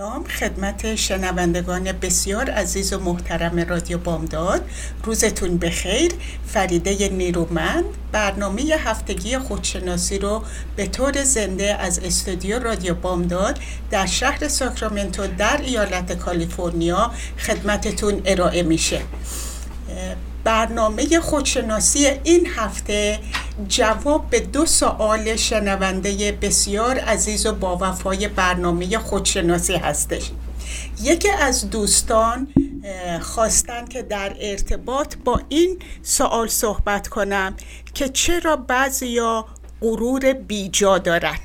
سلام. خدمت شنوندگان بسیار عزیز و محترم رادیو بامداد. روزتون بخیر. فریده نیرومند. برنامه هفتگی خودشناسی رو به طور زنده از استودیو رادیو بامداد در شهر ساکرامنتو در ایالت کالیفرنیا خدمتتون ارائه میشه. برنامه خودشناسی این هفته جواب به دو سوال شنونده بسیار عزیز و با وفای برنامه خودشناسی هستش. یکی از دوستان خواستن که در ارتباط با این سوال صحبت کنم که چرا بعضیا غرور بیجا دارن.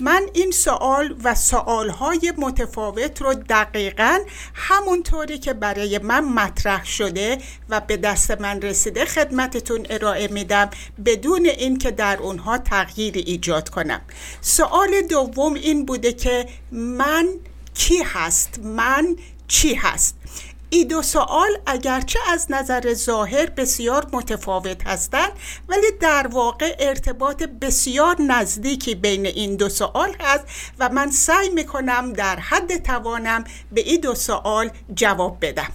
من این سوال و سوالهای متفاوت رو دقیقا همونطوری که برای من مطرح شده و به دست من رسیده خدمتتون ارائه میدم بدون اینکه در اونها تغییری ایجاد کنم. سوال دوم این بوده که من کی هست؟ من چی هست؟ این دو سوال اگرچه از نظر ظاهر بسیار متفاوت هستند ولی در واقع ارتباط بسیار نزدیکی بین این دو سوال هست و من سعی می‌کنم در حد توانم به این دو سوال جواب بدم.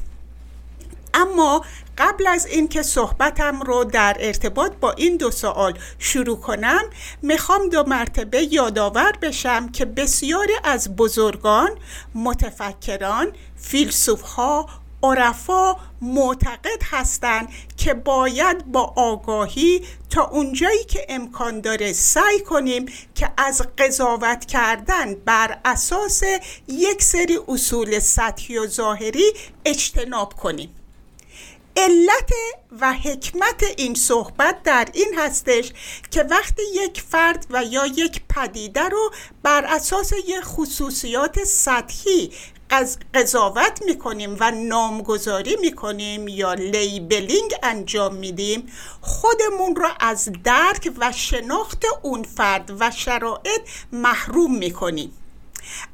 اما قبل از اینکه صحبتم رو در ارتباط با این دو سوال شروع کنم می‌خوام دو مرتبه یادآور بشم که بسیاری از بزرگان متفکران فیلسوف ها عرفا معتقد هستند که باید با آگاهی تا اونجایی که امکان داره سعی کنیم که از قضاوت کردن بر اساس یک سری اصول سطحی و ظاهری اجتناب کنیم. علت و حکمت این صحبت در این هستش که وقتی یک فرد و یا یک پدیده رو بر اساس یک خصوصیات سطحی قضاوت می‌کنیم و نامگذاری می‌کنیم یا لیبلینگ انجام میدیم خودمون را از درک و شناخت اون فرد و شرایط محروم می‌کنیم.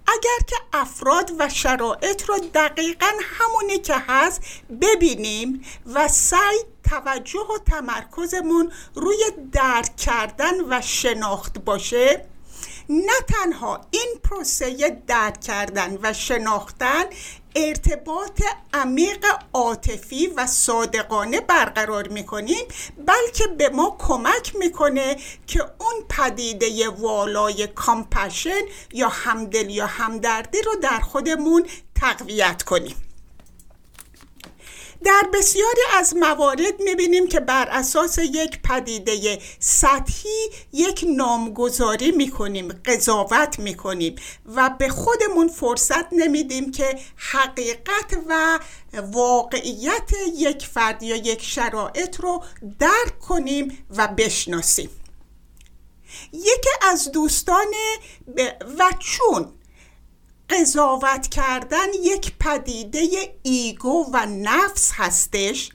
اگر که افراد و شرایط رو دقیقا همونی که هست ببینیم و سعی توجه و تمرکزمون روی درک کردن و شناخت باشه نه تنها این پروسه درک کردن و شناختن ارتباط عمیق عاطفی و صادقانه برقرار می‌کنیم بلکه به ما کمک می‌کنه که اون پدیده والای کامپشن یا همدل یا همدردی رو در خودمون تقویت کنیم. در بسیاری از موارد می‌بینیم که بر اساس یک پدیده سطحی یک نامگذاری می‌کنیم قضاوت می‌کنیم و به خودمون فرصت نمیدیم که حقیقت و واقعیت یک فرد یا یک شرایط رو درک کنیم و بشناسیم. یکی از دوستان و چون قضاوت کردن یک پدیده ایگو و نفس هستش.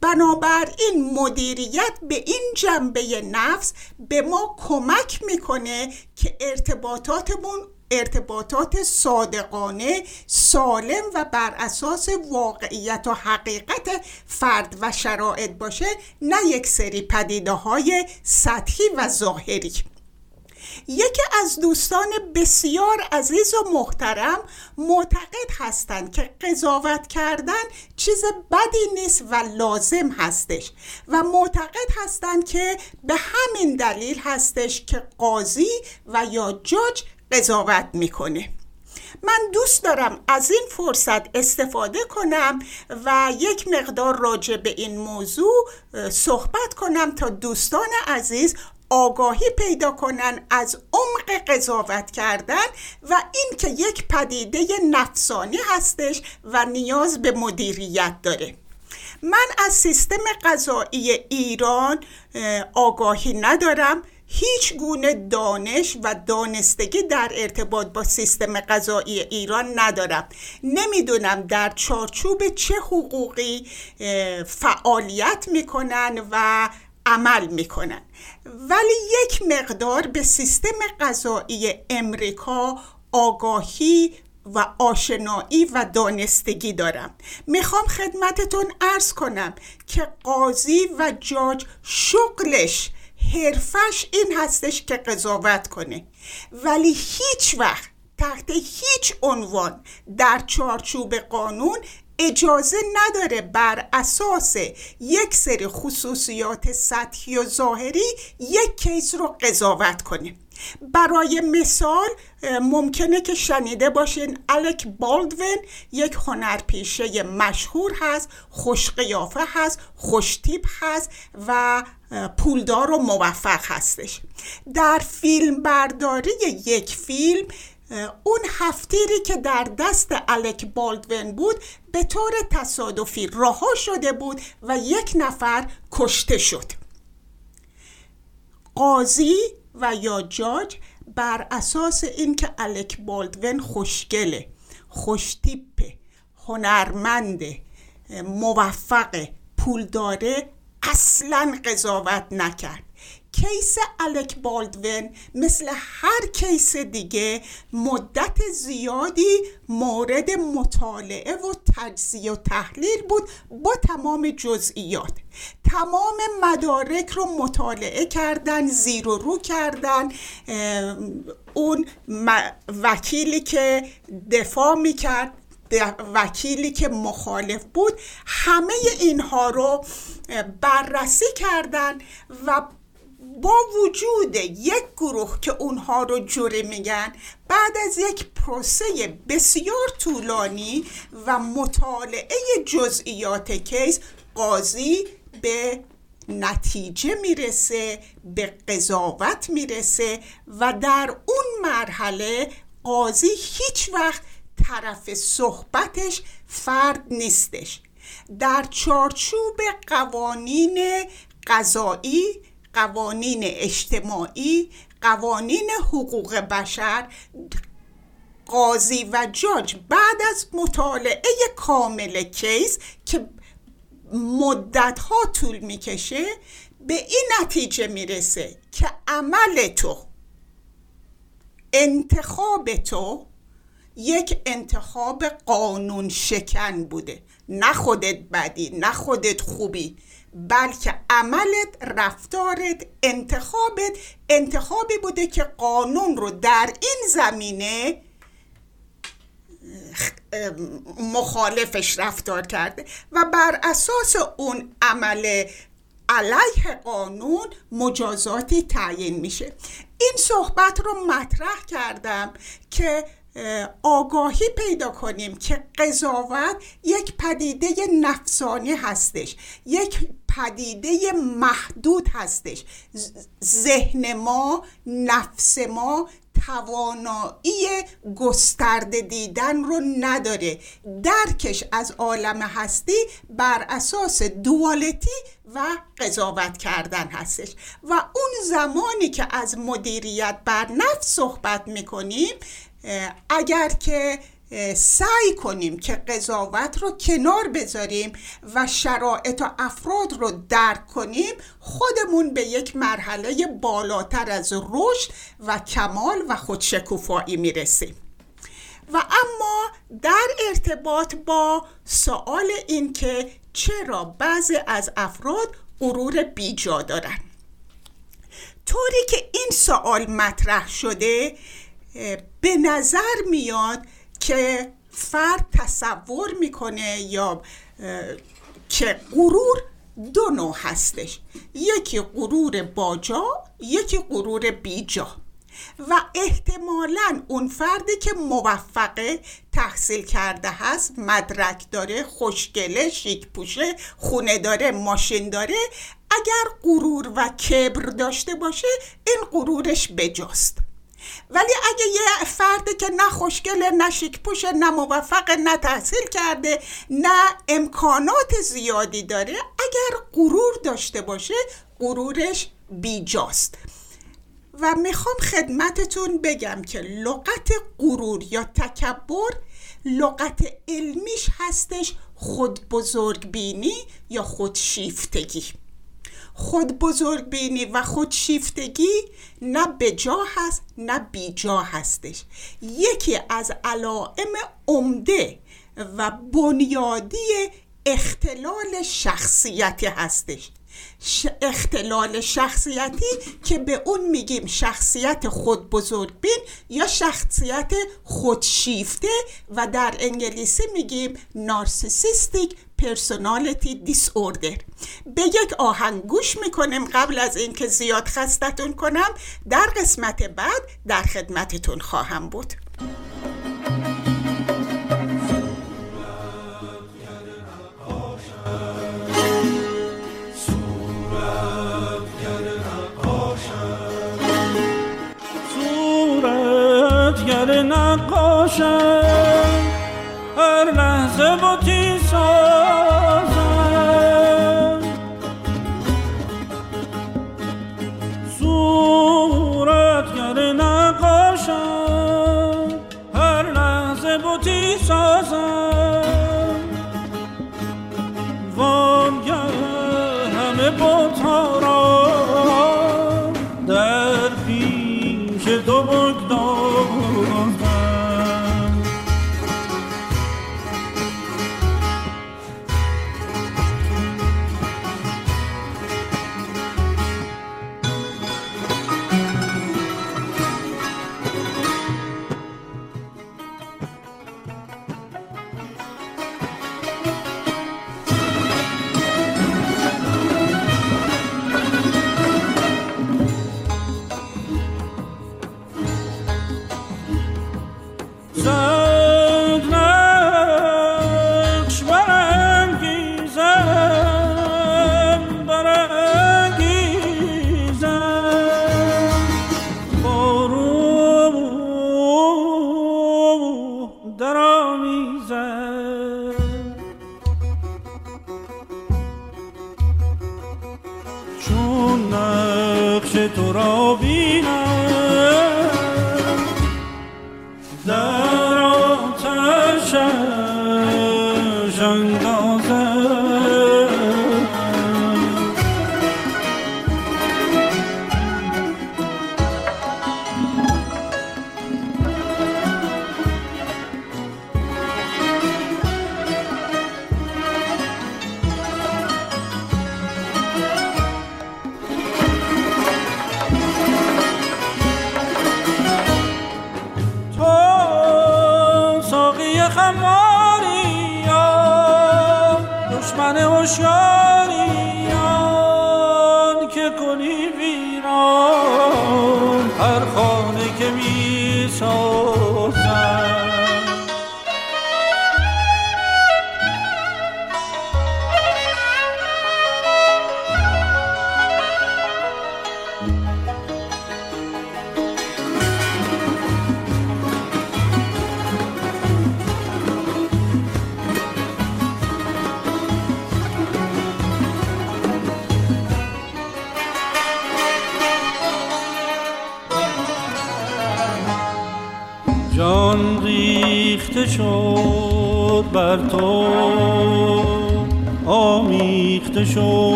بنابراین مدیریت به این جنبه نفس به ما کمک می‌کنه که ارتباطاتمون ارتباطات صادقانه سالم و بر اساس واقعیت و حقیقت فرد و شرایط باشه نه یک سری پدیده های سطحی و ظاهری. یکی از دوستان بسیار عزیز و محترم معتقد هستند که قضاوت کردن چیز بدی نیست و لازم هستش و معتقد هستند که به همین دلیل هستش که قاضی و یا جاج قضاوت می‌کنه. من دوست دارم از این فرصت استفاده کنم و یک مقدار راجع به این موضوع صحبت کنم تا دوستان عزیز آگاهی پیدا کنن از عمق قضاوت کردن و اینکه یک پدیده نفسانی هستش و نیاز به مدیریت داره. من از سیستم قضایی ایران آگاهی ندارم. هیچ گونه دانش و دانستگی در ارتباط با سیستم غذایی ایران ندارم. نمی‌دونم در چارچوب چه حقوقی فعالیت می‌کنن و عمل می‌کنن. ولی یک مقدار به سیستم غذایی امریکا آگاهی و آشنایی و دانستگی دارم. می‌خوام خدمتتون ارز کنم که قاضی و جاج شغلش حرفش این هستش که قضاوت کنه. ولی هیچ وقت تحت هیچ عنوان در چارچوب قانون اجازه نداره بر اساس یک سری خصوصیات سطحی و ظاهری یک کیس رو قضاوت کنه برای مثال ممکنه که شنیده باشین الک بالدوین یک هنرپیشه مشهور هست خوش قیافه هست خوش تیپ هست و پولدار و موفق هستش. در فیلم برداری یک فیلم اون هفتیری که در دست الک بالدوین بود به طور تصادفی رها شده بود و یک نفر کشته شد. قاضی و یا جاج بر اساس اینکه الک بالدوین خوشگله خوشتیپه هنرمنده موفق پول داره اصلا قضاوت نکرد. کیس الک بالدوین مثل هر کیس دیگه مدت زیادی مورد مطالعه و تجزیه و تحلیل بود با تمام جزئیات. تمام مدارک رو مطالعه کردن زیر و رو کردن. اون وکیلی که دفاع می‌کرد وکیلی که مخالف بود همه اینها رو بررسی کردن و با وجود یک گروه که اونها رو جوره میگن بعد از یک پروسه بسیار طولانی و مطالعه جزئیات کیس قاضی به نتیجه می‌رسه به قضاوت می‌رسه و در اون مرحله قاضی هیچ وقت طرف صحبتش فرد نیستش. در چارچوب قوانین قضایی قوانین اجتماعی قوانین حقوق بشر قاضی و جاج بعد از مطالعه کامل کیس که مدت ها طول می‌کشه به این نتیجه می‌رسه که عمل تو انتخاب تو یک انتخاب قانون شکن بوده. نه خودت بدی نه خودت خوبی. بلکه عملت رفتارت انتخابت انتخابی بوده که قانون رو در این زمینه مخالفش رفتار کرده و بر اساس اون عمل علیه قانون مجازاتی تعیین میشه. این صحبت رو مطرح کردم که آگاهی پیدا کنیم که قضاوت یک پدیده نفسانی هستش یک پدیده محدود هستش. ذهن ما نفس ما توانایی گسترده دیدن رو نداره. درکش از عالم هستی بر اساس دوالتی و قضاوت کردن هستش. و اون زمانی که از مدیریت بر نفس صحبت می‌کنیم اگر که سعی کنیم که قضاوت رو کنار بذاریم و شرایط و افراد رو درک کنیم خودمون به یک مرحله بالاتر از رشد و کمال و خودشکوفایی می‌رسیم. و اما در ارتباط با سوال این که چرا بعضی از افراد غرور بیجا دارن؟ طوری که این سوال مطرح شده به نظر میاد که فرد تصور می‌کنه یا که غرور دو نوع هستش. یکی غرور باجا یکی غرور بیجا. و احتمالا اون فردی که موفقه تحصیل کرده هست مدرک داره خوشگله شیک پوشه خونه داره ماشین داره اگر غرور و کبر داشته باشه این غرورش بجاست. ولی اگه یه فرد که نه خوشگله نه شیک پوشه نه موفق نه تحصیل کرده نه امکانات زیادی داره اگر غرور داشته باشه غرورش بیجاست. و می‌خوام خدمتتون بگم که لغت غرور یا تکبر لغت علمیش هستش خود بزرگ بینی یا خودشیفتگی. خود بزرگ بینی و خودشیفتگی نه به جا هست نه بی جا هستش. یکی از علائم عمده و بنیادی اختلال شخصیتی هستش. اختلال شخصیتی که به اون میگیم شخصیت خود بزرگبین یا شخصیت خودشیفته و در انگلیسی میگیم نارسیسیستیک پرسونالیتی دیس اوردر به یک آهنگ گوش می‌کنیم قبل از اینکه زیاد خستتون کنم در قسمت بعد در خدمتتون خواهم بود. گر نقاشم هر لحظه بوتی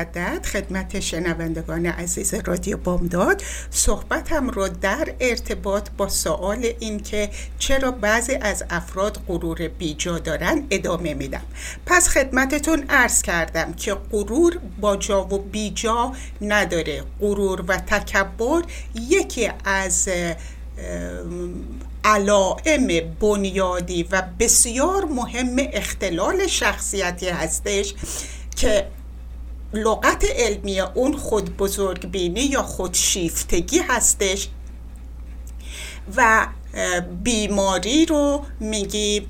مجدد خدمت شنوندگان عزیز رادیو بامداد. صحبتم رو در ارتباط با سوال این که چرا بعضی از افراد غرور بیجا دارن ادامه میدم. پس خدمتتون عرض کردم که غرور با جا و بیجا نداره. غرور و تکبر یکی از علائم بنیادی و بسیار مهم اختلال شخصیتی هستش که لغت علمی اون خود بزرگبینی یا خودشیفتگی هستش و بیماری رو میگیم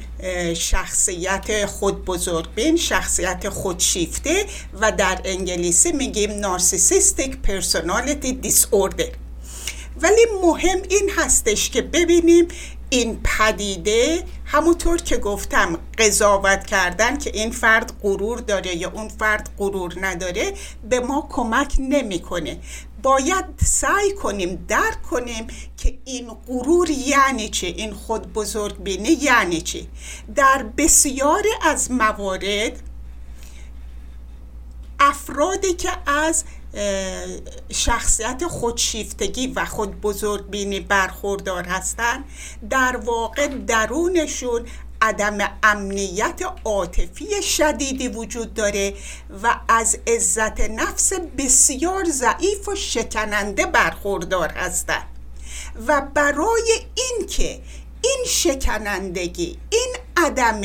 شخصیت خود بزرگبین شخصیت خودشیفته و در انگلیسی میگیم نارسیسیستیک پرسونالیتی دیس ولی مهم این هستش که ببینیم این پدیده همونطور که گفتم قضاوت کردن که این فرد غرور داره یا اون فرد غرور نداره به ما کمک نمی‌کنه. باید سعی کنیم درک کنیم که این غرور یعنی چه این خود بزرگ بینه یعنی چه. در بسیاری از موارد افرادی که از شخصیت خودشیفتگی و خود بزرگ بینی برخوردار هستند در واقع درونشون عدم امنیت عاطفی شدیدی وجود داره و از عزت نفس بسیار ضعیف و شکننده برخوردار هستند و برای اینکه این شکنندگی این عدم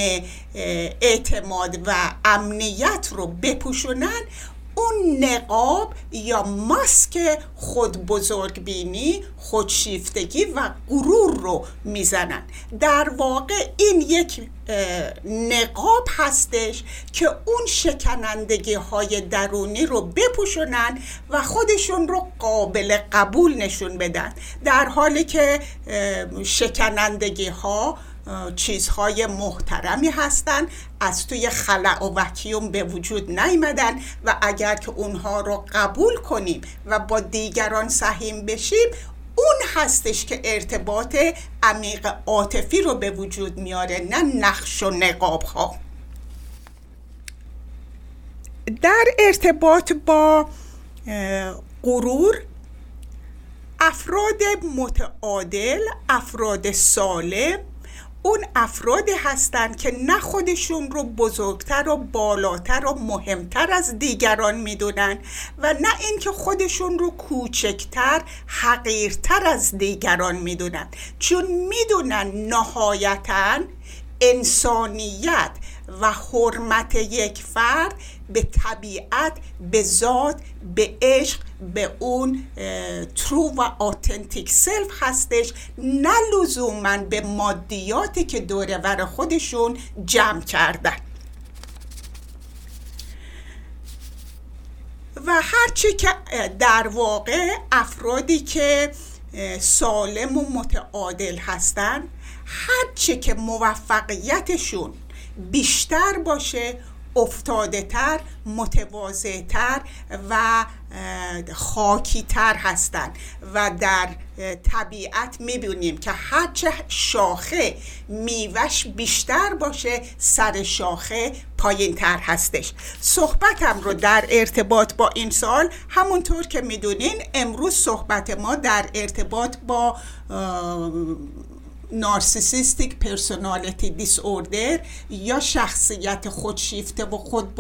اعتماد و امنیت رو بپوشونن اون نقاب یا ماسک خود بزرگ بینی خودشیفتگی و غرور رو می‌زنن در واقع این یک نقاب هستش که اون شکنندگی های درونی رو بپوشونن و خودشون رو قابل قبول نشون بدن. در حالی که شکنندگی ها چیزهای محترمی هستند از توی خلع و وکیوم به وجود نیمدن و اگر که اونها رو قبول کنیم و با دیگران سهیم بشیم اون هستش که ارتباط عمیق عاطفی رو به وجود میاره نه نقش و نقاب ها در ارتباط با غرور افراد متعادل افراد سالم اون افرادی هستند که نه خودشون رو بزرگتر و بالاتر و مهمتر از دیگران می‌دونن و نه اینکه خودشون رو کوچکتر حقیرتر از دیگران می‌دونن. چون می‌دونن نهایتا انسانیت و حرمت یک فرد به طبیعت به ذات به عشق به اون ترو و آتنتیک سلف هستش. نه لزوما به مادیاتی که دوره ور خودشون جمع کردن. و هرچی که در واقع افرادی که سالم و متعادل هستن هرچی که موفقیتشون بیشتر باشه افتاده تر متواضع تر و خاکی تر هستند و در طبیعت می‌بینیم که هرچه شاخه میوش بیشتر باشه سر شاخه پایین تر هستش. صحبتم رو در ارتباط با این سال همونطور که می‌دونین امروز صحبت ما در ارتباط با نارسیسیستیک پرسونالیتی دیس اوردر یا شخصیت خودشیفته و خود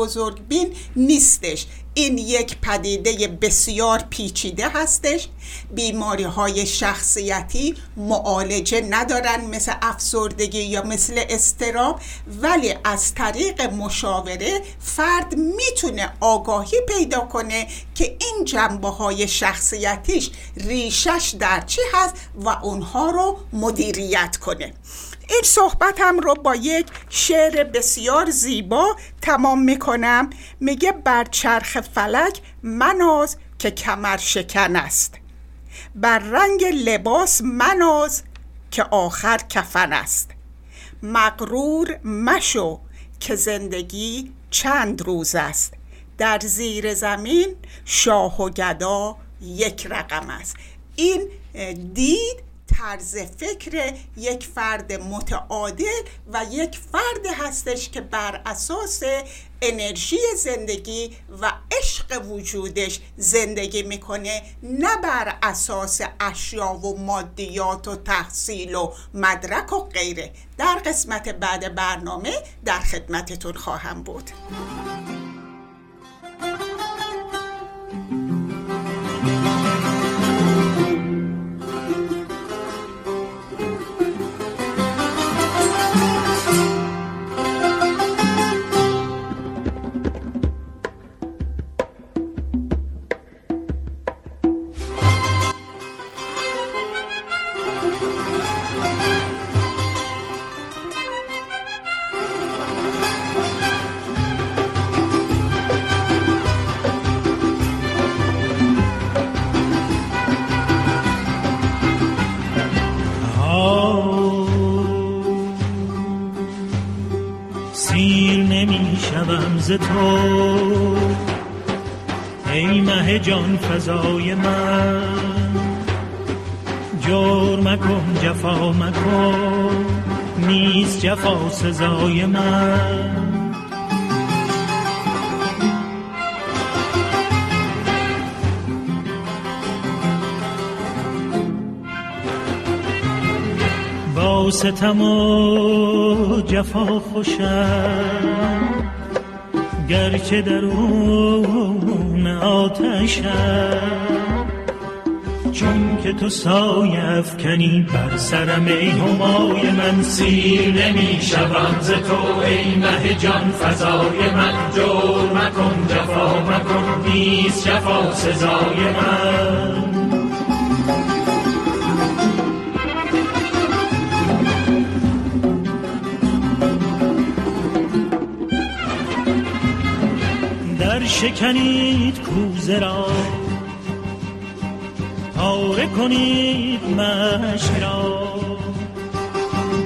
بین نیستش. این یک پدیده بسیار پیچیده هستش. بیماری های شخصیتی معالجه ندارن مثل افسردگی یا مثل استراب ولی از طریق مشاوره فرد می‌تونه آگاهی پیدا کنه که این جنبه های شخصیتیش ریشش در چی هست و اونها رو مدیریت کنه. این صحبتم رو با یک شعر بسیار زیبا تمام می‌کنم. میگه بر چرخ فلک مناز که کمر شکن است. بر رنگ لباس مناز که آخر کفن است. مغرور مشو که زندگی چند روز است. در زیر زمین شاه و گدا یک رقم است. این دید طرز فکر یک فرد متعادل و یک فرد هستش که بر اساس انرژی زندگی و عشق وجودش زندگی می‌کنه نه بر اساس اشیا و مادیات و تحصیل و مدرک و غیره. در قسمت بعد برنامه در خدمتتون خواهم بود. ز تو. ای مه جان فضای من. جور مکن جفا مکن. نیست جفا سزای من. با ستم و جفا خوشم. گرچه درون آتش چون که تو سایه افکنی بر سرم ای همای من سیر نمی شوم. ز تو ای مه جان فضای من جور مکن جفا مکن نیست جفا سزای من. شکنید کوزه را. پاره کنید مشک را.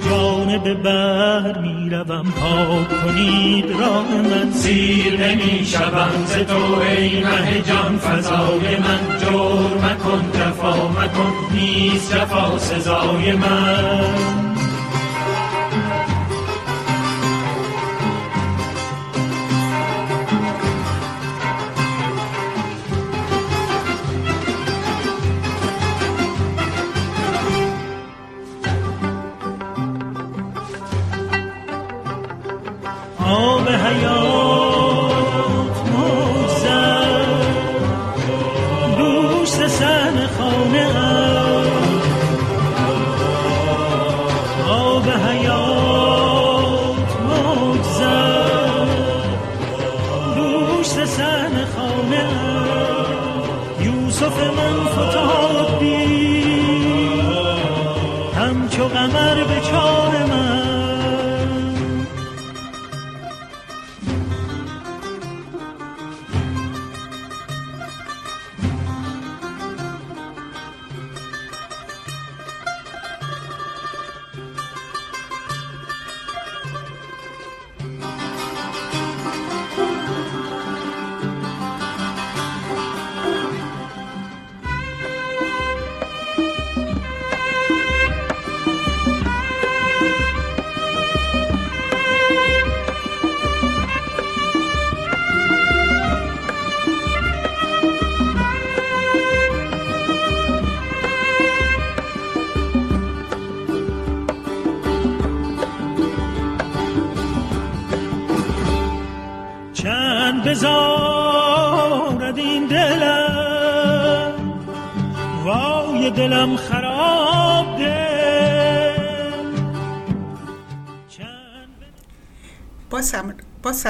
جانب بر می‌روم پاک کنید راه من سیر نمی شوم ز تو ای مه جان. فضای من جور مکن جفا مکن نیست جفا سزای من. دلم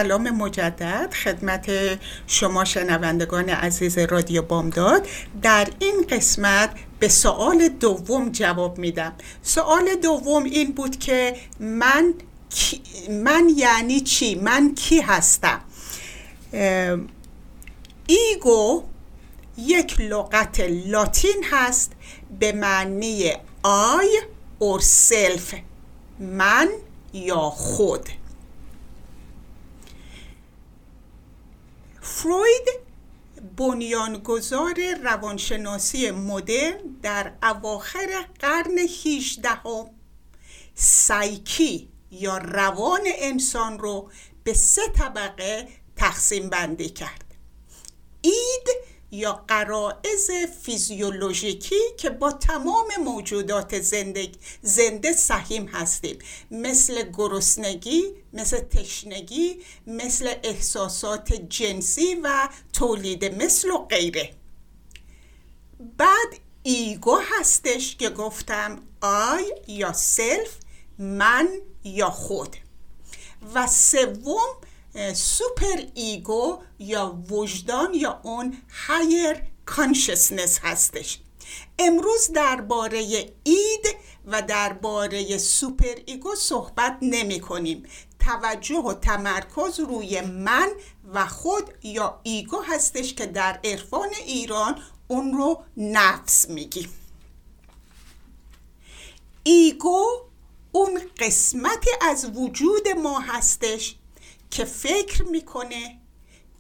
سلام مجدد خدمت شما شنوندگان عزیز رادیو بامداد. در این قسمت به سوال دوم جواب میدم. سوال دوم این بود که من من یعنی چی؟ من کی هستم؟ ego یک لغت لاتین هست به معنی I or self من یا خود. فروید بنیانگذار روانشناسی مدرن در اواخر قرن 18 سایکی یا روان انسان رو به سه طبقه تقسیم بندی کرد. اید یا قرائز فیزیولوژیکی که با تمام موجودات زنده, زنده سهیم هستیم. مثل گرسنگی مثل تشنگی مثل احساسات جنسی و تولید مثل و غیره. بعد ego هستش که گفتم I یا self من یا خود. و سوم super ego یا وجدان یا اون higher consciousness هستش. امروز درباره id و درباره super ego صحبت نمی کنیم. توجه و تمرکز روی من و خود یا ego هستش که در عرفان ایران اون رو نفس میگیم. ego اون قسمتی از وجود ما هستش که فکر می‌کنه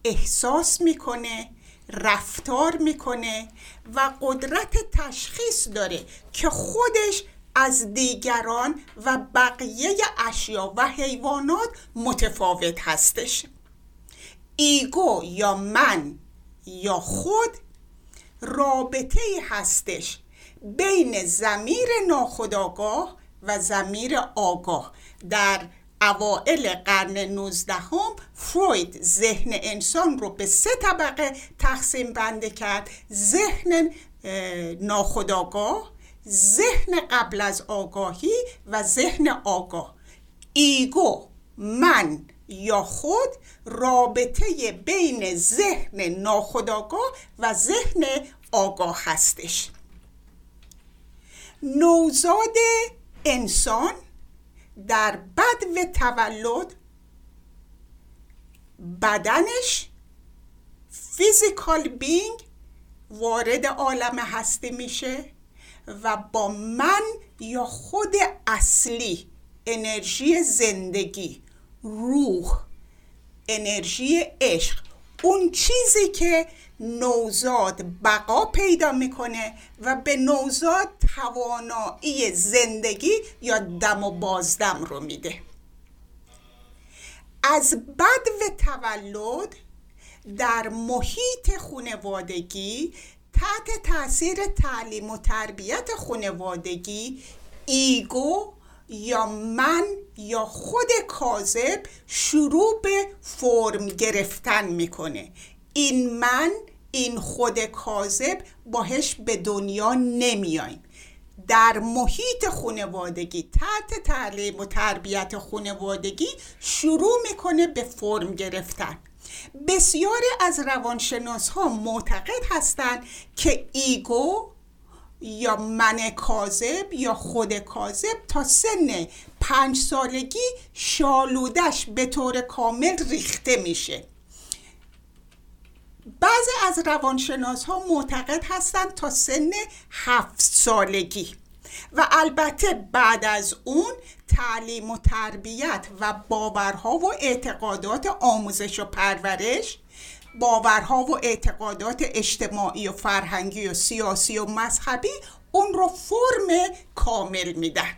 احساس می‌کنه رفتار می‌کنه و قدرت تشخیص داره که خودش از دیگران و بقیه اشیا و حیوانات متفاوت هستش. ایگو یا من یا خود رابطه هستش بین زمیر ناخداگاه و زمیر آگاه. در اوائل قرن 19 هم فروید ذهن انسان رو به سه طبقه تقسیم بنده کرد. ذهن ناخداگاه ذهن قبل از آگاهی و ذهن آگاه. ایگو من یا خود رابطه بین ذهن ناخداگاه و ذهن آگاه هستش. نوزاد انسان در بد و تولد بدنش فیزیکال بینگ وارد عالم هستی میشه و با من یا خود اصلی انرژی زندگی روح انرژی عشق اون چیزی که نوزاد بقا پیدا می‌کنه و به نوزاد توانایی زندگی یا دم و بازدم رو میده. از بد و تولد در محیط خونوادگی تحت تاثیر تعلیم و تربیت خونوادگی ایگو یا من یا خود کاذب شروع به فرم گرفتن می‌کنه. این من این خود کاذب باهش به دنیا نمیایم در محیط خونوادگی تحت تعلیم و تربیت خونوادگی شروع می‌کنه به فرم گرفتن. بسیاری از روانشناس ها معتقد هستند که ایگو یا من کاذب یا خود کاذب تا سن پنج سالگی شالودش به طور کامل ریخته میشه. بعضی از روانشناس ها معتقد هستند تا سن هفت سالگی و البته بعد از اون تعلیم و تربیت و باورها و اعتقادات آموزش و پرورش باورها و اعتقادات اجتماعی و فرهنگی و سیاسی و مذهبی اون رو فرم کامل میدن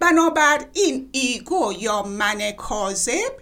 بنابراین ایگو یا من کاذب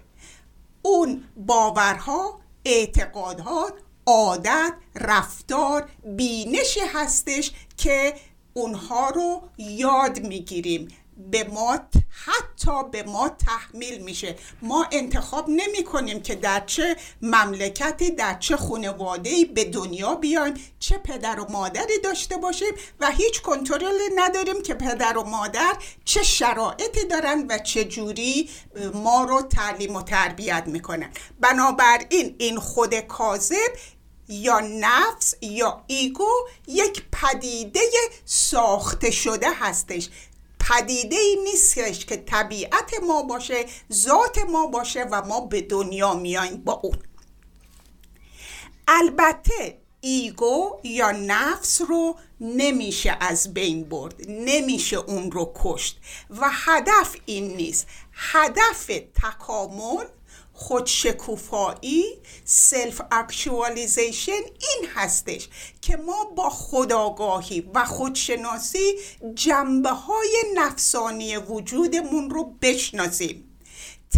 اون باورها اعتقادات عادت رفتار بینشی هستش که اونها رو یاد می‌گیریم. به ما حتی به ما تحمیل میشه. ما انتخاب نمی کنیم که در چه مملکتی در چه خانواده به دنیا بیایم چه پدر و مادری داشته باشیم و هیچ کنترل نداریم که پدر و مادر چه شرایطی دارن و چه جوری ما رو تعلیم و تربیت می‌کنن. بنابراین این خود کاذب یا نفس یا ego یک پدیده ساخته شده هستش. پدیده ای نیستش که طبیعت ما باشه ذات ما باشه و ما به دنیا میایم با اون. البته ego یا نفس رو نمیشه از بین برد نمیشه اون رو کشت و هدف این نیست. هدف تکامل خودشکوفایی self-actualization این هستش که ما با خودآگاهی و خودشناسی جنبه های نفسانی وجودمون رو بشناسیم.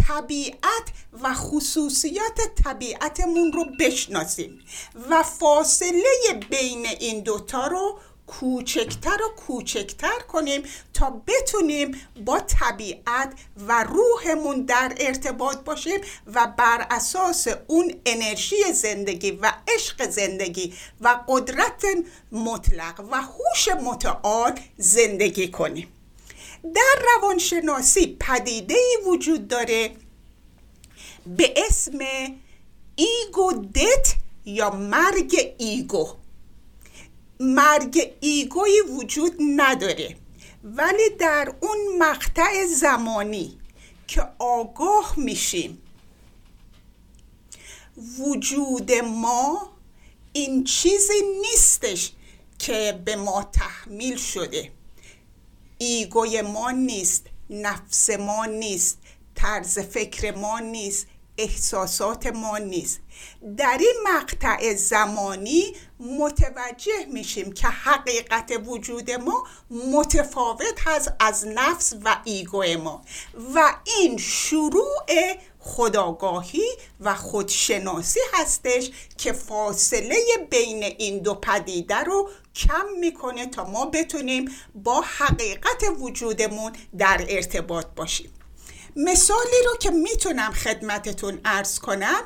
طبیعت و خصوصیات طبیعتمون رو بشناسیم و فاصله بین این دوتا رو کوچکتر و کوچکتر کنیم تا بتونیم با طبیعت و روحمون در ارتباط باشیم و بر اساس اون انرژی زندگی و عشق زندگی و قدرت مطلق و هوش متعال زندگی کنیم. در روانشناسی پدیده ای وجود داره به اسم ego death یا مرگ ego. مرگ ego ای وجود نداره ولی در اون مقطع زمانی که آگاه میشیم وجود ما این چیزی نیستش که به ما تحمیل شده. ego ی ما نیست نفس ما نیست طرز فکر ما نیست احساسات ما نیست. در این مقطع زمانی متوجه میشیم که حقیقت وجود ما متفاوت هست از نفس و ایگو ما. و این شروع خداگاهی و خودشناسی هستش که فاصله بین این دو پدیده رو کم می‌کنه تا ما بتونیم با حقیقت وجودمون در ارتباط باشیم. مثالی رو که می‌تونم خدمتتون ارز کنم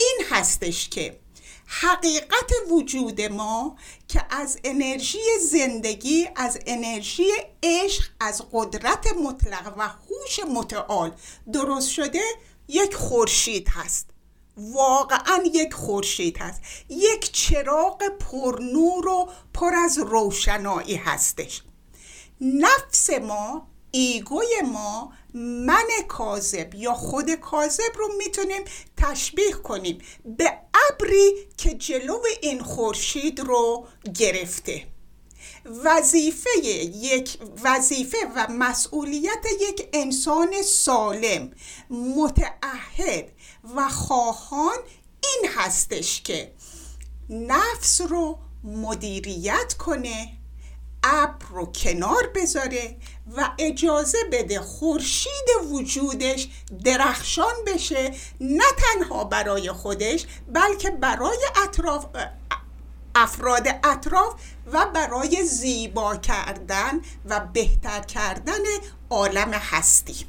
این هستش که حقیقت وجود ما که از انرژی زندگی از انرژی عشق از قدرت مطلق و هوش متعال درست شده یک خورشید هست. واقعا یک خورشید هست. یک چراغ پرنور و پر از روشنایی هستش. نفس ما ایگوی ما من کاذب یا خود کاذب رو می‌تونیم تشبیه کنیم به ابری که جلو این خورشید رو گرفته. وظیفه یک وظیفه و مسئولیت یک انسان سالم متعهد و خواهان این هستش که نفس رو مدیریت کنه ابر رو کنار بذاره و اجازه بده خورشید وجودش درخشان بشه نه تنها برای خودش بلکه برای اطراف افراد اطراف و برای زیبا کردن و بهتر کردن عالم هستی.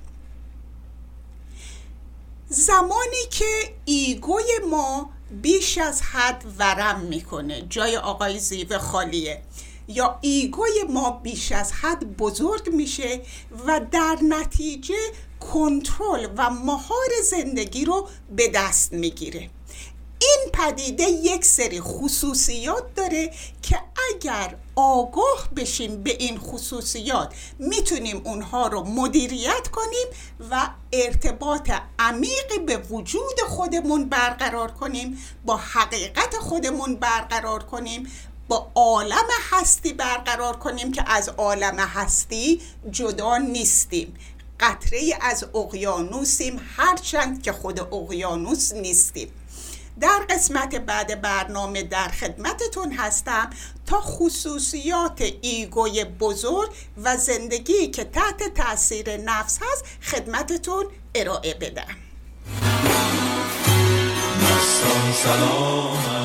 زمانی که ایگوی ما بیش از حد ورم می‌کنه جای آقای زیوه خالیه. یا ایگوی ما بیش از حد بزرگ میشه و در نتیجه کنترل و مهار زندگی رو به دست می‌گیره. این پدیده یک سری خصوصیات داره که اگر آگاه بشیم به این خصوصیات می‌تونیم اونها رو مدیریت کنیم و ارتباط عمیقی به وجود خودمون برقرار کنیم با حقیقت خودمون برقرار کنیم با عالم هستی برقرار کنیم که از عالم هستی جدا نیستیم. قطره از اقیانوسیم هرچند که خود اقیانوس نیستیم. در قسمت بعد برنامه در خدمتتون هستم تا خصوصیات ایگوی بزرگ و زندگی که تحت تاثیر نفس هست خدمتتون ارائه بدم. سلامت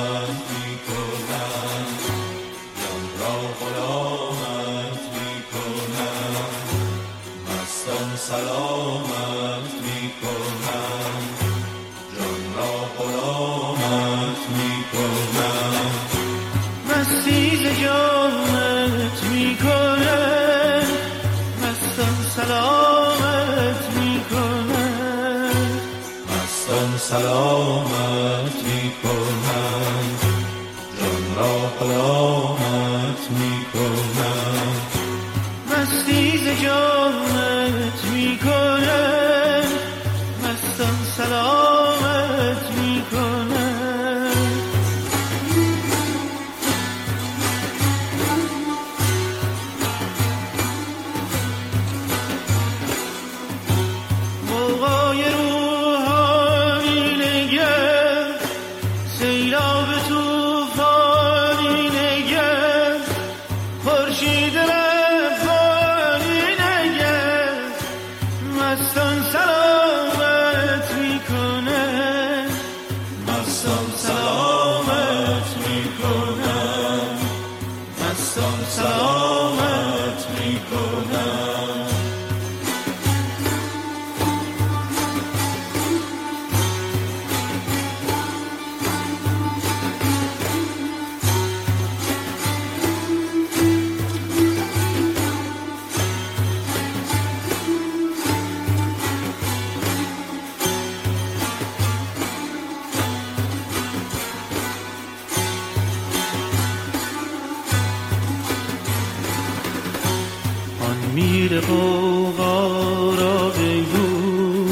میر قوقا را بگو.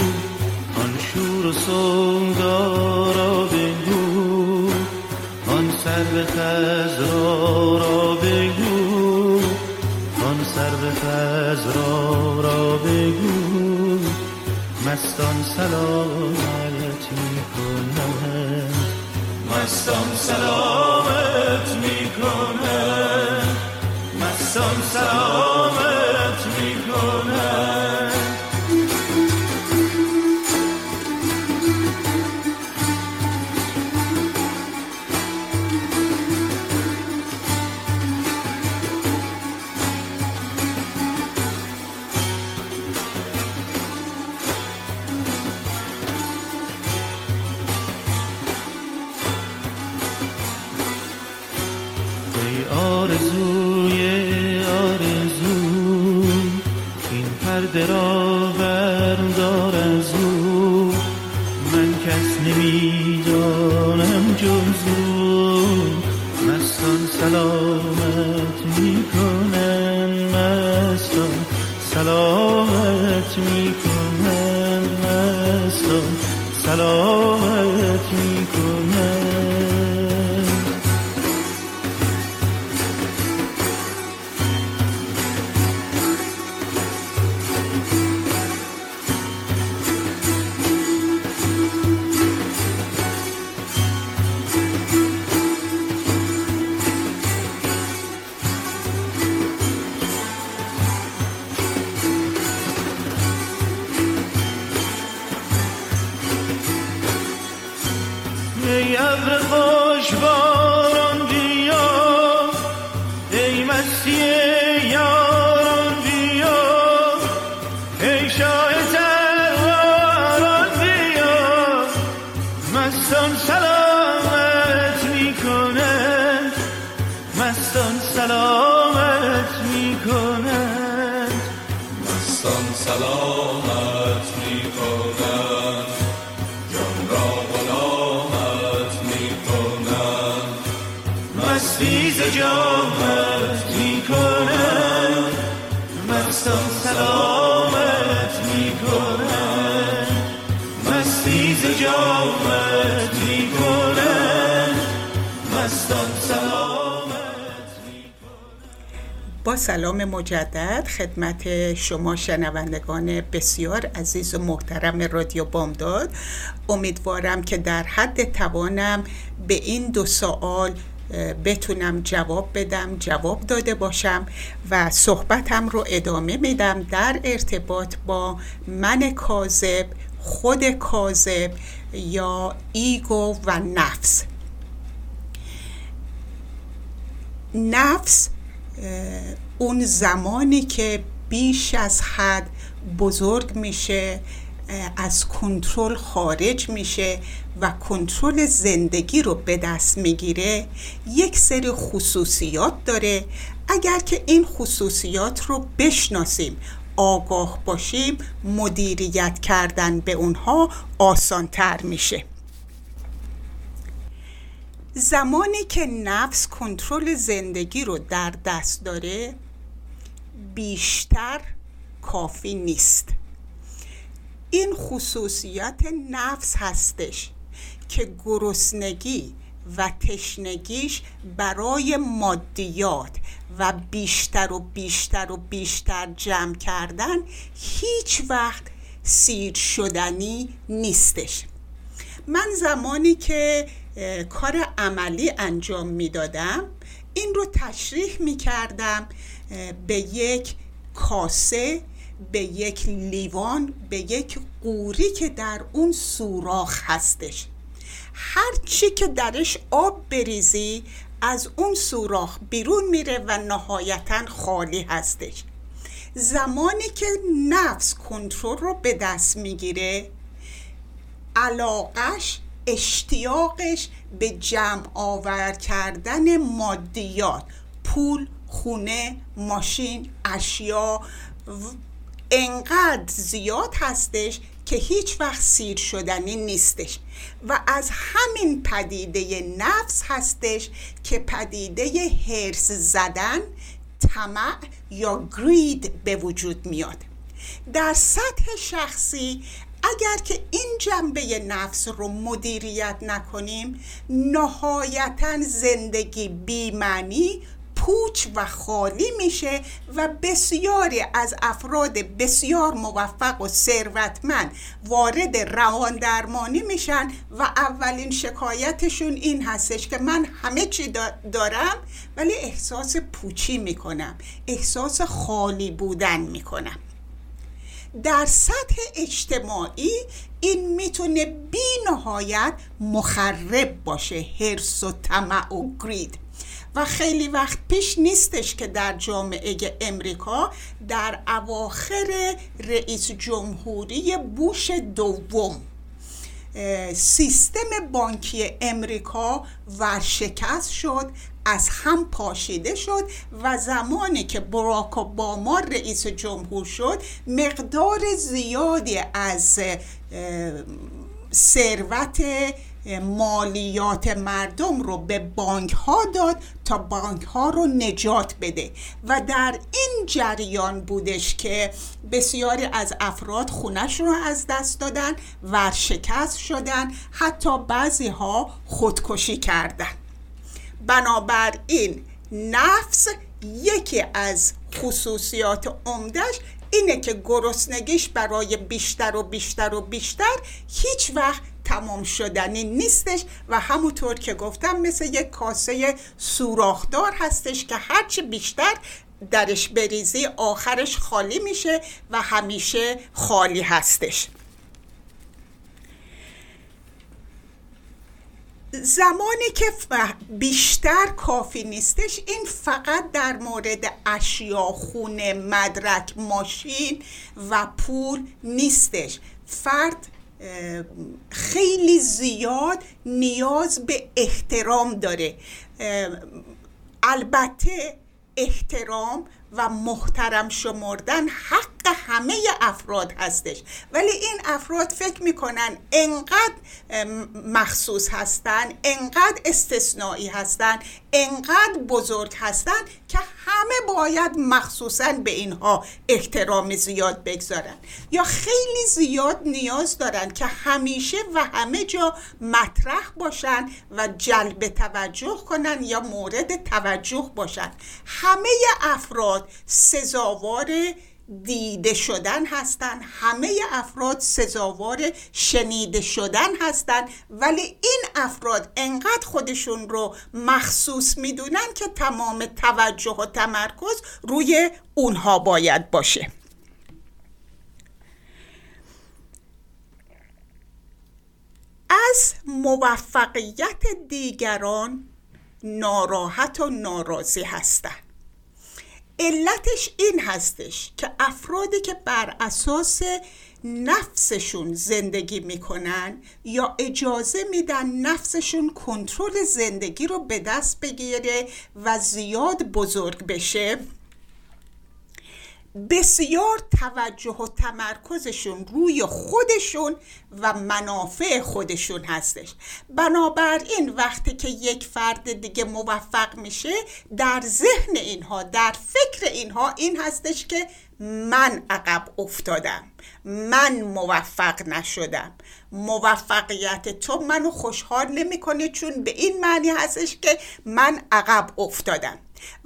آن شور و سودا را بگو. آن سر به خزرا را بگو. آن سر به خزرا را بگو. مستان سلامت می کنند مستان سلامت می کنند مستان سلامت خوش باران سلام مجدد. خدمت شما شنوندگان بسیار عزیز و محترم رادیو بامداد. امیدوارم که در حد توانم به این دو سوال بتونم جواب بدم جواب داده باشم و صحبتم رو ادامه میدم در ارتباط با من کاذب خود کاذب یا ایگو و نفس. نفس اون زمانی که بیش از حد بزرگ میشه از کنترل خارج میشه و کنترل زندگی رو به دست می‌گیره یک سری خصوصیات داره. اگر که این خصوصیات رو بشناسیم آگاه باشیم مدیریت کردن به اونها آسانتر میشه. زمانی که نفس کنترل زندگی رو در دست داره بیشتر کافی نیست. این خصوصیت نفس هستش که گرسنگی و تشنگیش برای مادیات و بیشتر و بیشتر و بیشتر جمع کردن هیچ وقت سیر شدنی نیستش. من زمانی که کار عملی انجام می‌دادم این رو تشریح می کردم به یک کاسه به یک لیوان به یک قوری که در اون سوراخ هستش. هر چی که درش آب بریزی از اون سوراخ بیرون میره و نهایتا خالی هستش. زمانی که نفس کنترل رو به دست می‌گیره علاقش اشتیاقش به جمع آور کردن مادیات پول خونه ماشین اشیا. انقدر زیاد هستش که هیچ وقت سیر شدنی نیستش. و از همین پدیده نفس هستش که پدیده هرس زدن طمع یا گرید به وجود میاد. در سطح شخصی اگر که این جنبه نفس رو مدیریت نکنیم نهایتا زندگی بیمعنی پوچ و خالی میشه و بسیاری از افراد بسیار موفق و ثروتمند وارد روان درمانی میشن و اولین شکایتشون این هستش که من همه چی دارم ولی احساس پوچی می‌کنم احساس خالی بودن می‌کنم. در سطح اجتماعی این می‌تونه بی نهایت مخرب باشه هرس و طمع و گرید. و خیلی وقت پیش نیستش که در جامعه امریکا در اواخر رئیس جمهوری بوش دوم سیستم بانکی امریکا ورشکست شد از هم پاشیده شد و زمانی که براک اوباما رئیس جمهور شد مقدار زیادی از ثروت مالیات مردم رو به بانک ها داد تا بانک ها رو نجات بده. و در این جریان بودش که بسیاری از افراد خونش رو از دست دادن ورشکست شدن حتی بعضی ها خودکشی کردن. بنابراین نفس یکی از خصوصیات عمدش اینه که گرسنگیش برای بیشتر و بیشتر و بیشتر هیچ وقت تمام شدنی نیستش و همونطور که گفتم مثل یک کاسه سوراخدار هستش که هرچی بیشتر درش بریزی آخرش خالی میشه و همیشه خالی هستش. زمانی که بیشتر کافی نیستش این فقط در مورد اشیا خونه مدرک ماشین و پول نیستش. فرد خیلی زیاد نیاز به احترام داره. البته احترام و محترم شمردن حق همه افراد هستش. ولی این افراد فکر می‌کنن انقدر مخصوص هستن انقدر استثنایی هستن انقدر بزرگ هستن که همه باید مخصوصا به اینها احترام زیاد بگذارن. یا خیلی زیاد نیاز دارن که همیشه و همه جا مطرح باشن و جلب توجه کنن یا مورد توجه باشن. همه افراد سزاوار دیده شدن هستند. همه افراد سزاوار شنیده شدن هستند. ولی این افراد انقدر خودشون رو مخصوص می‌دونن که تمام توجه و تمرکز روی اونها باید باشه. از موفقیت دیگران ناراحت و ناراضی هستند. علتش این هستش که افرادی که بر اساس نفسشون زندگی می‌کنن یا اجازه میدن نفسشون کنترل زندگی رو به دست بگیره و زیاد بزرگ بشه بسیار توجه و تمرکزشون روی خودشون و منافع خودشون هستش. بنابراین وقتی که یک فرد دیگه موفق میشه در ذهن اینها در فکر اینها این هستش که من عقب افتادم من موفق نشدم. موفقیت تو منو خوشحال نمی‌کنه چون به این معنی هستش که من عقب افتادم.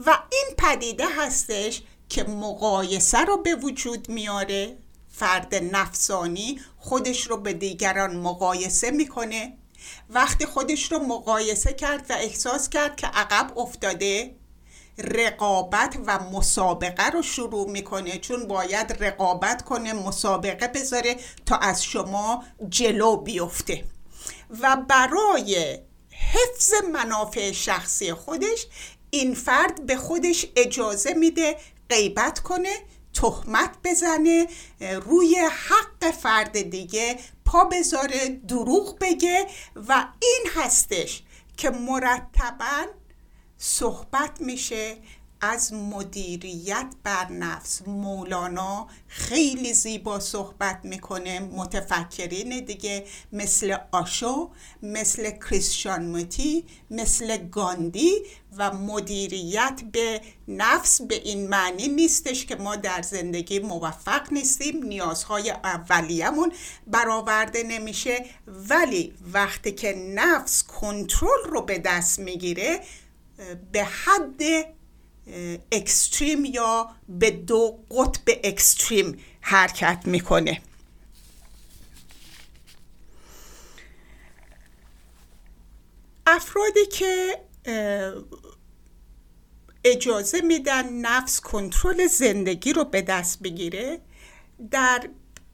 و این پدیده هستش که مقایسه رو به وجود میاره فرد نفسانی خودش رو به دیگران مقایسه می‌کنه. وقتی خودش رو مقایسه کرد و احساس کرد که عقب افتاده رقابت و مسابقه رو شروع می‌کنه. چون باید رقابت کنه مسابقه بذاره تا از شما جلو بیفته. و برای حفظ منافع شخصی خودش این فرد به خودش اجازه میده غیبت کنه تهمت بزنه روی حق فرد دیگه پا بذاره دروغ بگه و این هستش که مرتبا صحبت میشه از مدیریت بر نفس. مولانا خیلی زیبا صحبت می‌کنه متفکرین دیگه مثل آشو مثل کریستیان موتی مثل گاندی و مدیریت به نفس به این معنی نیستش که ما در زندگی موفق نیستیم نیازهای اولیه‌مون برآورده نمیشه. ولی وقتی که نفس کنترل رو به دست می‌گیره به حد اکستریم یا به دو قطب اکستریم حرکت می‌کنه. افرادی که اجازه میدن نفس کنترل زندگی رو به دست بگیره. در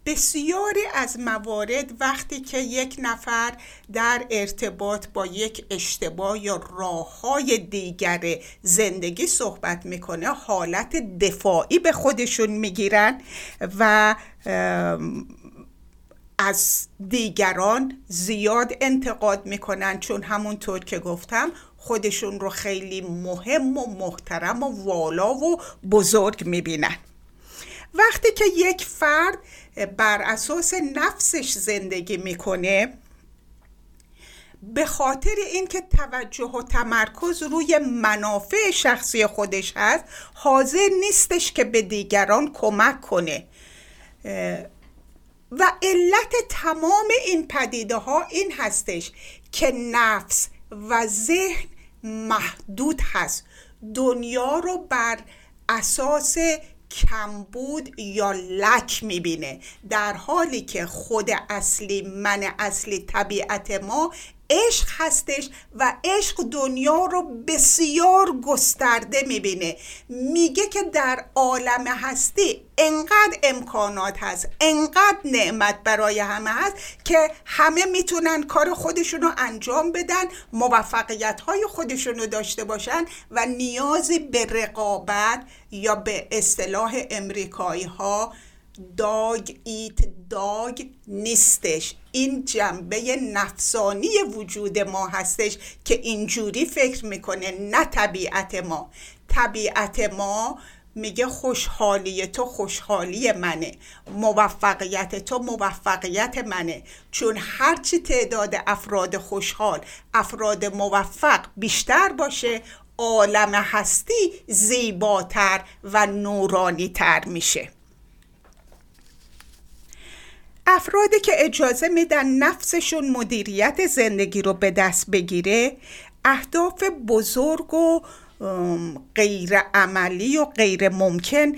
بسیاری از موارد وقتی که یک نفر در ارتباط با یک اشتباه یا راه های دیگر زندگی صحبت می‌کنه حالت دفاعی به خودشون می‌گیرن و از دیگران زیاد انتقاد می‌کنن چون همونطور که گفتم خودشون رو خیلی مهم و محترم و والا و بزرگ می‌بینن. وقتی که یک فرد بر اساس نفسش زندگی می‌کنه به خاطر اینکه توجه و تمرکز روی منافع شخصی خودش هست حاضر نیستش که به دیگران کمک کنه. و علت تمام این پدیده ها این هستش که نفس و ذهن محدود هست. دنیا رو بر اساس کمبود یا لک می‌بینه در حالی که خود اصلی من اصلی طبیعت ما عشق هستش و عشق دنیا رو بسیار گسترده می‌بینه. میگه که در عالم هستی انقدر امکانات هست انقدر نعمت برای همه هست که همه می‌تونن کار خودشون رو انجام بدن موفقیت های خودشون رو داشته باشن و نیازی به رقابت یا به اصطلاح امریکایی ها داگ ایت داگ نیستش. این جنبه نفسانی وجود ما هستش که اینجوری فکر می‌کنه نه طبیعت ما. طبیعت ما میگه خوشحالی تو خوشحالی منه. موفقیت تو موفقیت منه. چون هرچی تعداد افراد خوشحال افراد موفق بیشتر باشه عالم هستی زیباتر و نورانی تر میشه. افرادی که اجازه میدن نفسشون مدیریت زندگی رو به دست بگیره اهداف بزرگ و غیر عملی و غیر ممکن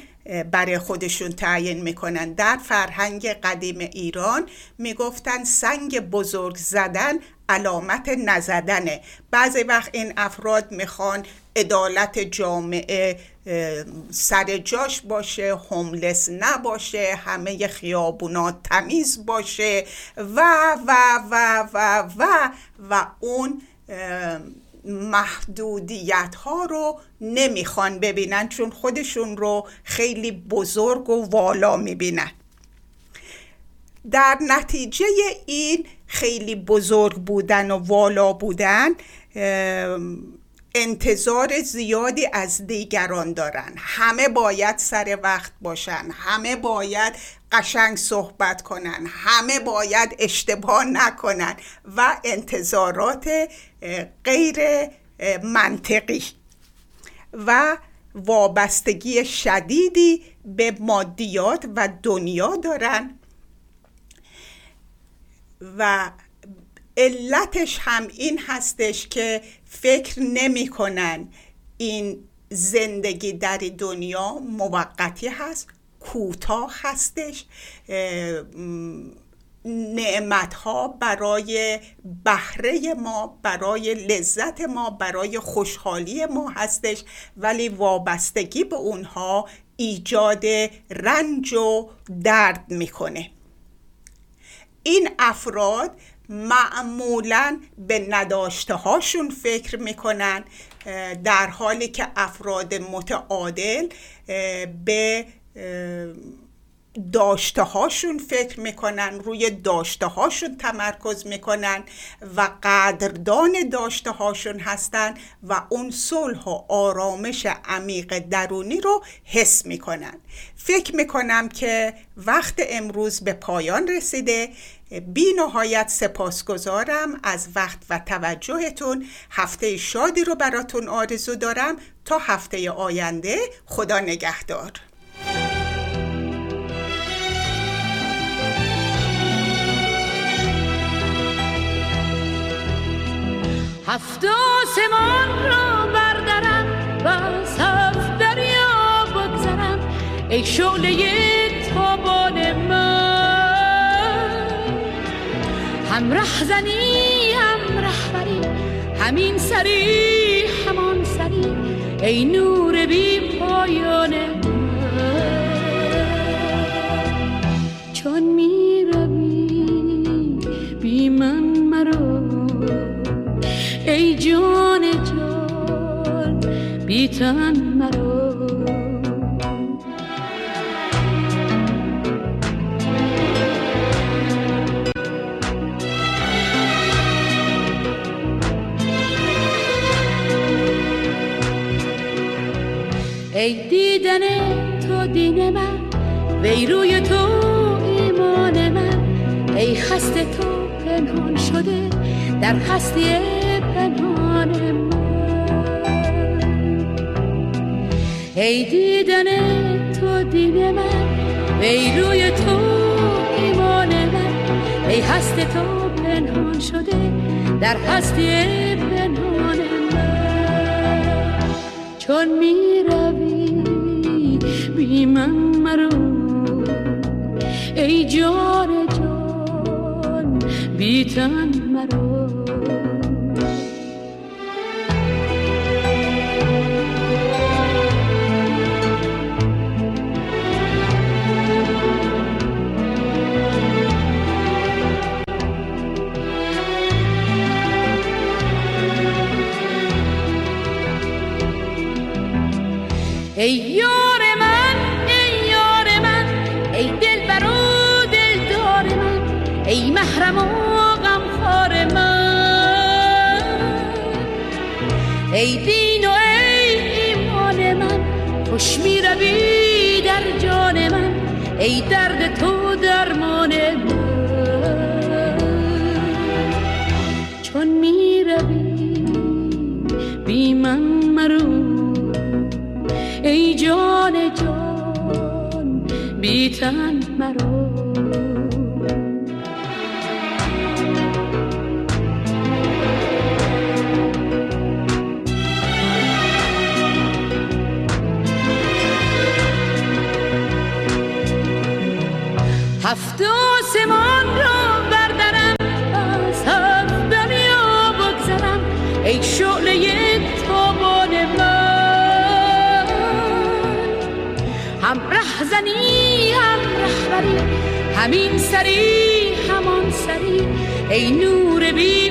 برای خودشون تعیین می‌کنن. در فرهنگ قدیم ایران می‌گفتن سنگ بزرگ زدن علامت نزدنه. بعضی وقت این افراد می‌خوان عدالت جامعه سر جاش باشه هوملس نباشه همه خیابونات تمیز باشه و و و و و و اون محدودیت ها رو نمی‌خوان ببینن چون خودشون رو خیلی بزرگ و والا می‌بینن. در نتیجه این خیلی بزرگ بودن و والا بودن انتظار زیادی از دیگران دارن. همه باید سر وقت باشن. همه باید قشنگ صحبت کنن. همه باید اشتباه نکنن و انتظارات غیر منطقی و وابستگی شدیدی به مادیات و دنیا دارن. و علتش هم این هستش که فکر نمی‌کنن این زندگی در دنیا موقتی هست کوتاه هستش نعمت ها برای بهره ما برای لذت ما برای خوشحالی ما هستش ولی وابستگی به اونها ایجاد رنج و درد می‌کنه. این افراد معمولا به نداشته هاشون فکر می‌کنن در حالی که افراد متعادل به داشته هاشون فکر می‌کنن روی داشته هاشون تمرکز می‌کنن و قدردان داشته هاشون هستن و اون صلح و آرامش عمیق درونی رو حس می‌کنن. فکر می‌کنم که وقت امروز به پایان رسیده. بی نهایت سپاسگزارم از وقت و توجهتون. هفته شادی رو براتون آرزو دارم. تا هفته آینده خدا نگهدار. هفت آسمان را بردارم و هفت دریا بگذرم. ای شعله تابان من هم رهزنی هم رهبری همین سری همان سری. ای نور بی پایان چون می روی بی من مرو ای جان جان بی تن مرو. ای دیدن تو دین من وی روی تو ایمان من. ای خست تو پنهان شده در هستی من. ای دیدن تو دین من. ای روی تو ایمان من. ای هست تو پنهان شده. در هستی پنهان من. چون می روی بی من مرو. ای جان جان بی تن مرو. ای یار من ای یار من ای دل برو دل دار من ای محرم و غمخوار من ای دین و ای ایمان من خوش می روی در جان من ای درد تو تن مرو. هفت آسمان را بردارم از هفت دنیا بگذرم ای شعله تابان من. هم رهزنی هم همین سری همان سری ای نور بی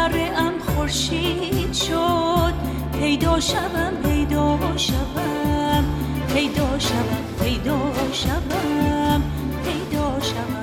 ذره ام خورشید شد. پیدا شوم پیدا شوم. پیدا شوم پیدا شوم. پیدا شوم.